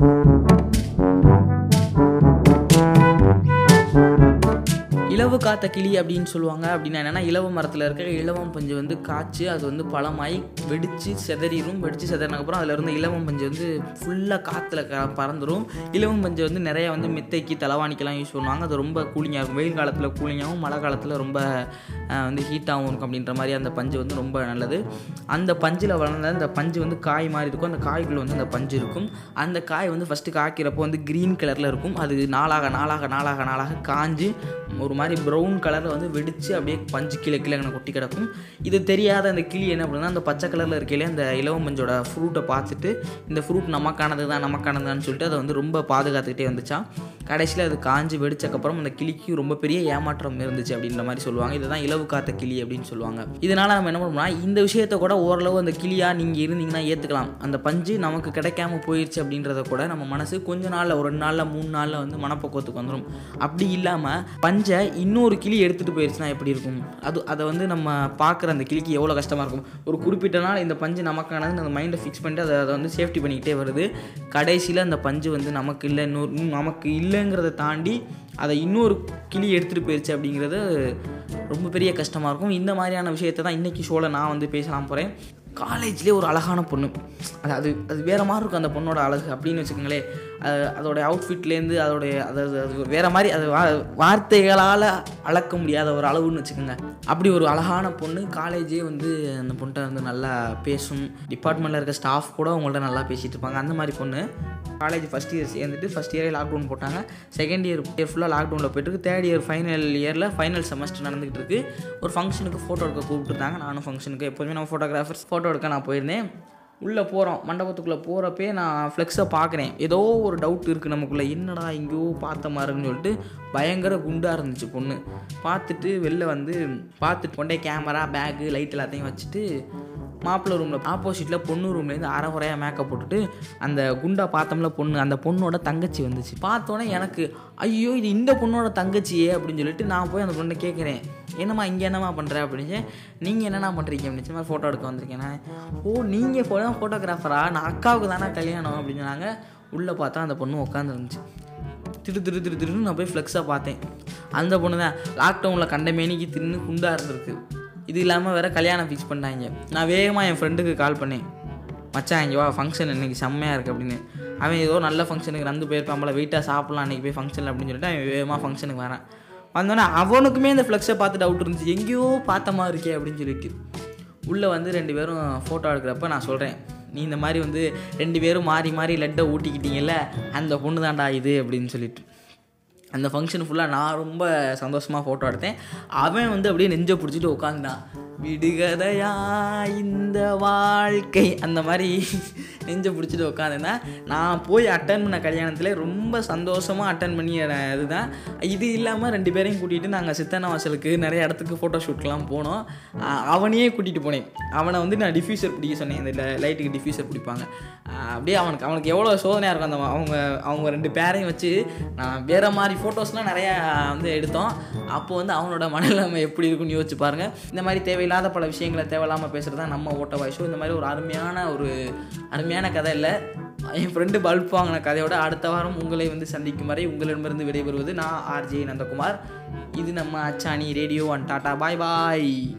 Thank you. இலவு காத்த கிளி அப்படின்னு சொல்லுவாங்க. அப்படின்னா என்னென்னா இலவ மரத்தில் இருக்கிற இலவம் பஞ்சு வந்து காய்ச்சி அது வந்து பழமாயி வெடித்து செதறிடும் வெடித்து செதறினக்கப்புறம் அதில் இருந்த இலவம் பஞ்சு வந்து ஃபுல்லாக காற்றுல க பறந்துடும் இலவம் பஞ்சு வந்து நிறைய வந்து மெத்தைக்கு தலைவாணிக்கெல்லாம் யூஸ் பண்ணுவாங்க. அது ரொம்ப கூலிங்காக இருக்கும். வெயில் காலத்தில் கூலிங்காகவும் மழை காலத்தில் ரொம்ப வந்து ஹீட்டாகவும் இருக்கும் அப்படின்ற மாதிரி அந்த பஞ்சு வந்து ரொம்ப நல்லது. அந்த பஞ்சில் வளர்ந்த அந்த பஞ்சு வந்து காய் மாதிரி இருக்கும். அந்த காய்க்குள்ள வந்து அந்த பஞ்சு இருக்கும். அந்த காய் வந்து ஃபஸ்ட்டு காய்க்கிறப்போ வந்து க்ரீன் கலரில் இருக்கும். அது நாளாக நாளாக நாளாக நாளாக காஞ்சு ஒரு மாதிரி ப்ரௌன் கலரில் வந்து வெடித்து அப்படியே பஞ்சு கீழே கீழே கொட்டி கிடக்கும். இது தெரியாத அந்த கிளி என்ன பண்ணுன்னா அந்த பச்சை கலரில் இருக்கையிலே அந்த இலவம் மஞ்சோட ஃப்ரூட்டை பார்த்துட்டு இந்த ஃப்ரூட் நமக்கானது தான் நமக்கானதுன்னு சொல்லிட்டு அதை வந்து ரொம்ப பாதுகாத்துக்கிட்டே வந்துச்சான் கடைசியில் அது காஞ்சு வெடிச்சக்கப்புறம் அந்த கிளிக்கு ரொம்ப பெரிய ஏமாற்றம் இருந்துச்சு அப்படின்ற மாதிரி சொல்லுவாங்க. இதுதான் இலவு காத்த கிளி அப்படின்னு சொல்லுவாங்க. இதனால் நம்ம என்ன பண்ணோம்னா இந்த விஷயத்த கூட ஓரளவு அந்த கிளியாக நீங்கள் இருந்தீங்கன்னா ஏற்றுக்கலாம் அந்த பஞ்சு நமக்கு கிடைக்காம போயிடுச்சு அப்படின்றத கூட நம்ம மனசு கொஞ்ச நாளில் ஒரு ரெண்டு நாளில் மூணு நாளில் வந்து மனப்பக்குவத்துக்கு வந்துடும் அப்படி இல்லாமல் பஞ்சை இன்னொரு கிளி எடுத்துகிட்டு போயிடுச்சுன்னா எப்படி இருக்கும்? அது அதை வந்து நம்ம பார்க்குற அந்த கிளிக்கு எவ்வளோ கஷ்டமாக இருக்கும்? ஒரு குறிப்பிட்ட நாள் இந்த பஞ்சு நமக்கானது அந்த மைண்டை ஃபிக்ஸ் பண்ணிட்டு அதை அதை வந்து சேஃப்டி பண்ணிக்கிட்டே வருது. கடைசியில் அந்த பஞ்சு வந்து நமக்கு இல்லை இன்னொரு நமக்கு இல்லை இல்லைங்கிறத தாண்டி அதை இன்னொரு கிளி எடுத்துகிட்டு போயிடுச்சு அப்படிங்கிறது ரொம்ப பெரிய கஷ்டமாக இருக்கும். இந்த மாதிரியான விஷயத்தை தான் இன்றைக்கி ஷோவில் நான் வந்து பேசலாம் போகிறேன் காலேஜ்லேயே ஒரு அழகான பொண்ணு. அது அது அது வேறு மாதிரி இருக்கும் அந்த பொண்ணோட அழகு அப்படின்னு வச்சுக்கோங்களேன். அதோடைய அவுட்ஃபிட்லேருந்து அதோடைய அது அது வேறு மாதிரி அது வா வார்த்தைகளால் அளக்க முடியாத ஒரு அளவுன்னு வச்சுக்கோங்க. அப்படி ஒரு அழகான பொண்ணு காலேஜே வந்து அந்த பொண்ணிட்ட வந்து நல்லா பேசும். டிபார்ட்மெண்ட்டில் இருக்க ஸ்டாஃப் கூட அவங்கள்ட்ட நல்லா பேசிகிட்டு இருப்பாங்க. அந்த மாதிரி பொண்ணு காலேஜ் ஃபஸ்ட் இயர் சேர்ந்துட்டு ஃபஸ்ட் இயரே லாக்டவுன் போட்டாங்க. செகண்ட் இயர் இயர் ஃபுல்லாக லாக்டவுனில் போயிட்டு தேர்ட் இயர் ஃபைனல் இயரில் ஃபைனல் செமஸ்டர் நடந்துகிட்டு இருக்கு. ஒரு ஃபங்க்ஷனுக்கு ஃபோட்டோ எடுக்க கூப்பிட்டுருந்தாங்க. நானும் ஃபங்க்ஷனுக்கு எப்போதுமே நம்ம ஃபோட்டோகிராஃபர்ஸ் ஃபோட்டோ எடுக்க நான் போயிருந்தேன். உள்ளே போகிறோம் மண்டபத்துக்குள்ளே போகிறப்பே நான் ஃப்ளெக்ஸை பார்க்குறேன் ஏதோ ஒரு டவுட் இருக்குது நமக்குள்ளே. என்னடா எங்கேயோ பார்த்த மாதிரின்னு சொல்லிட்டு பயங்கர குண்டாக இருந்துச்சு பொண்ணு. பார்த்துட்டு வெளில வந்து பார்த்துட்டு கொண்டே கேமரா பேகு லைட் எல்லாத்தையும் வச்சுட்டு மாப்பிள்ளை ரூமில் ஆப்போசிட்டில் பொண்ணு ரூம்லேருந்து அரை குறையாக மேக்கப் போட்டுட்டு அந்த குண்டா பார்த்தோம்ல பொண்ணு அந்த பொண்ணோட தங்கச்சி வந்துச்சு. பார்த்தோன்னே எனக்கு ஐயோ இது இந்த பொண்ணோட தங்கச்சியே அப்படின்னு சொல்லிட்டு நான் போய் அந்த பொண்ணை கேட்குறேன் என்னம்மா இங்கே என்னம்மா பண்ணுற அப்படின்னு நீங்கள் என்னென்ன பண்ணுறீங்க அப்படின்னு மாதிரி ஃபோட்டோ எடுக்க வந்திருக்கேன். நான் ஓ நீங்கள் ஃபோ ஃபோட்டோகிராஃபரா நான் அக்காவுக்கு தானே கல்யாணம்? அப்படின்னு சொன்னாங்க. உள்ளே பார்த்தா அந்த பொண்ணு உட்காந்துருந்துச்சு திரு திரு திரு திருன்னு நான் போய் ஃப்ளெக்ஸாக பார்த்தேன். அந்த பொண்ணு தான் லாக்டவுனில் கண்ட மேனிக்கு தின்னு குண்டாக இருந்திருக்கு. இது இல்லாமல் வேறு கல்யாணம் ஃபிக்ஸ் பண்ணாங்க நான் வேகமாக என் ஃப்ரெண்டுக்கு கால் பண்ணேன். மச்சான் இங்கே வா ஃபங்க்ஷன் இன்னைக்கு செம்மையாக இருக்குது அப்படின்னு. அவன் ஏதோ நல்ல ஃபங்க்ஷனுக்கு நடந்து போயிருப்பான் வெயிட்டாக சாப்பிட்லாம் அன்றைக்கி போய் ஃபங்க்ஷன் அப்படின்னு சொல்லிட்டு அவன் வேகமாக ஃபங்க்ஷனுக்கு வரேன். வந்தோடனே அவனுக்குமே இந்த ஃப்ளெக்ஸை பார்த்து டவுட் இருந்துச்சு. எங்கேயோ பார்த்த மாதிரி இருக்கே அப்படின்னு சொல்லிட்டு உள்ளே வந்து ரெண்டு பேரும் ஃபோட்டோ எடுக்கிறப்ப நான் சொல்கிறேன் நீ இந்த மாதிரி வந்து ரெண்டு பேரும் மாறி மாறி லட்டை ஊட்டிக்கிட்டீங்கல்ல அந்த பொண்ணு தாண்டா இது அப்படின்னு சொல்லிட்டு. அந்த ஃபங்க்ஷன் ஃபுல்லாக நான் ரொம்ப சந்தோஷமாக ஃபோட்டோ எடுத்தேன். அவன் வந்து அப்படியே நெஞ்சை பிடிச்சிட்டு உட்காந்துட்டான் விடுகதையா இந்த வாழ்க்கை? அந்த மாதிரி நெஞ்சை பிடிச்சிட்டு உட்காந்துருந்தேன் நான் போய் அட்டன் பண்ண கல்யாணத்தில் ரொம்ப சந்தோஷமாக அட்டன் பண்ணி இதுதான் இது இல்லாமல் ரெண்டு பேரையும் கூட்டிகிட்டு நாங்கள் சித்தன வாசலுக்கு நிறைய இடத்துக்கு ஃபோட்டோ ஷூட்லாம் போனோம் அவனையே கூட்டிகிட்டு போனேன். அவனை வந்து நான் டிஃப்யூசர் பிடிக்க சொன்னேன். இந்த லைட்டுக்கு டிஃப்யூசர் பிடிப்பாங்க. அப்படியே அவனுக்கு அவனுக்கு எவ்வளோ சோதனையாக இருக்கும் அந்த அவங்க அவங்க ரெண்டு பேரையும் வச்சு நான் வேறு மாதிரி ஃபோட்டோஸ்லாம் நிறையா வந்து எடுத்தோம். அப்போ வந்து அவனோட மனநிலைமை எப்படி இருக்குன்னு யோசிச்சு பாருங்கள் இந்த மாதிரி தேவையில்லாத பல விஷயங்களை தேவையில்லாமல் பேசுகிறது தான் நம்ம ஓட்ட வாய்ஸோ. இந்த மாதிரி ஒரு அருமையான ஒரு அருமையான கதை இல்லை என் ஃப்ரெண்டு பல்ப் வாங்கின கதையோட அடுத்த வாரம் உங்களை வந்து சந்திக்கும் வரை உங்களிடமிருந்து விடைபெறுவது நான் ஆர்ஜே நந்தகுமார். இது நம்ம Achani radio and tata bye bye.